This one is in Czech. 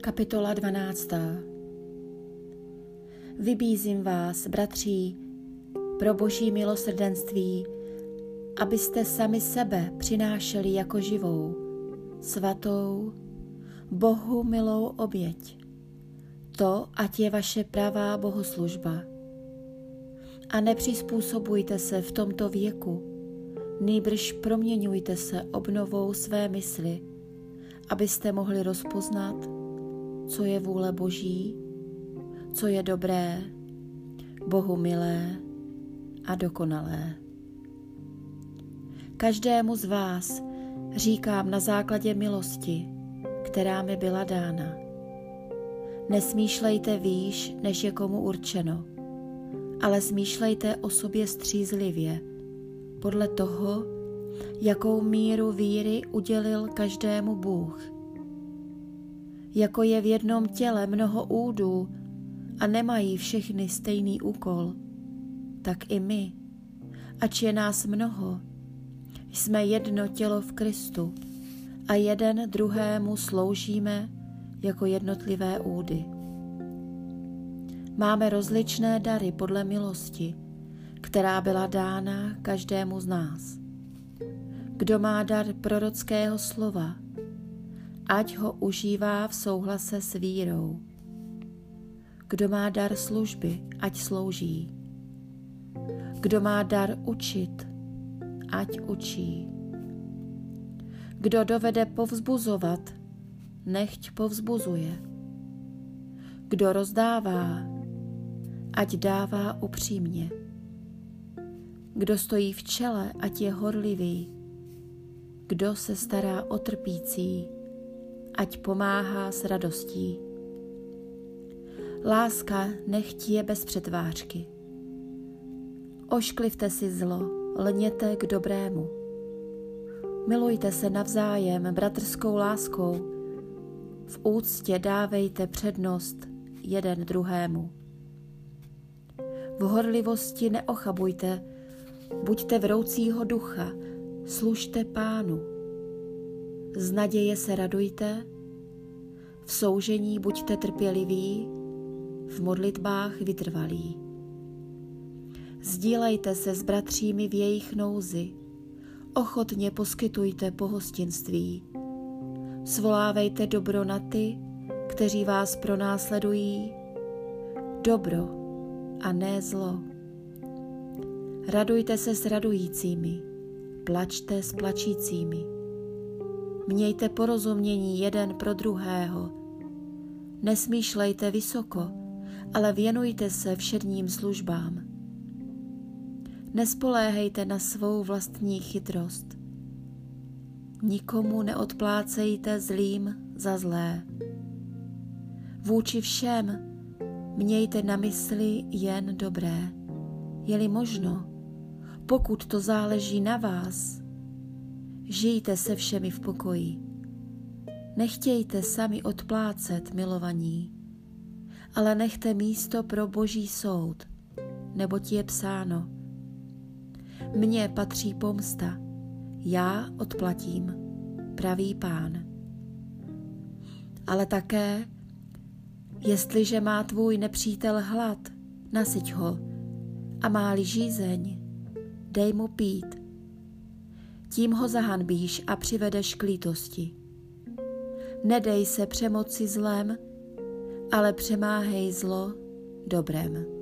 Kapitola 12. Vybízím vás, bratří, pro boží milosrdenství, abyste sami sebe přinášeli jako živou, svatou, Bohu milou oběť. To, ať je vaše pravá bohoslužba. A nepřizpůsobujte se v tomto věku, nýbrž proměňujte se obnovou své mysli, abyste mohli rozpoznat, co je vůle Boží, co je dobré, Bohu milé a dokonalé. Každému z vás říkám na základě milosti, která mi byla dána. Nesmýšlejte výš, než je komu určeno, ale smýšlejte o sobě střízlivě, podle toho, jakou míru víry udělil každému Bůh. Jako je v jednom těle mnoho údů a nemají všechny stejný úkol, tak i my, ač je nás mnoho, jsme jedno tělo v Kristu a jeden druhému sloužíme jako jednotlivé údy. Máme rozličné dary podle milosti, která byla dána každému z nás. Kdo má dar prorockého slova, ať ho užívá v souhlase s vírou. Kdo má dar služby, ať slouží. Kdo má dar učit, ať učí. Kdo dovede povzbuzovat, nechť povzbuzuje. Kdo rozdává, ať dává upřímně. Kdo stojí v čele, ať je horlivý. Kdo se stará o trpící, ať pomáhá s radostí. Láska nechť je bez přetvářky. Ošklivte si zlo, lněte k dobrému. Milujte se navzájem bratrskou láskou. V úctě dávejte přednost jeden druhému. V horlivosti neochabujte, buďte vroucího ducha, služte pánu. Z naděje se radujte, v soužení buďte trpěliví, v modlitbách vytrvalí. Sdílejte se s bratřími v jejich nouzi, ochotně poskytujte pohostinství. Svolávejte dobro na ty, kteří vás pronásledují, dobro a ne zlo. Radujte se s radujícími, plačte s plačícími. Mějte porozumění jeden pro druhého. Nesmýšlejte vysoko, ale věnujte se všedním službám. Nespoléhejte na svou vlastní chytrost. Nikomu neodplácejte zlým za zlé. Vůči všem mějte na mysli jen dobré. Je-li možno, pokud to záleží na vás, žijte se všemi v pokoji. Nechtějte sami odplácet milovaní, ale nechte místo pro boží soud, neboť je psáno. Mně patří pomsta, já odplatím, pravý pán. Ale také, jestliže má tvůj nepřítel hlad, nasyť ho a má-li žízeň, dej mu pít. Tím ho zahanbíš a přivedeš k lítosti. Nedej se přemoci zlem, ale přemáhej zlo dobrem.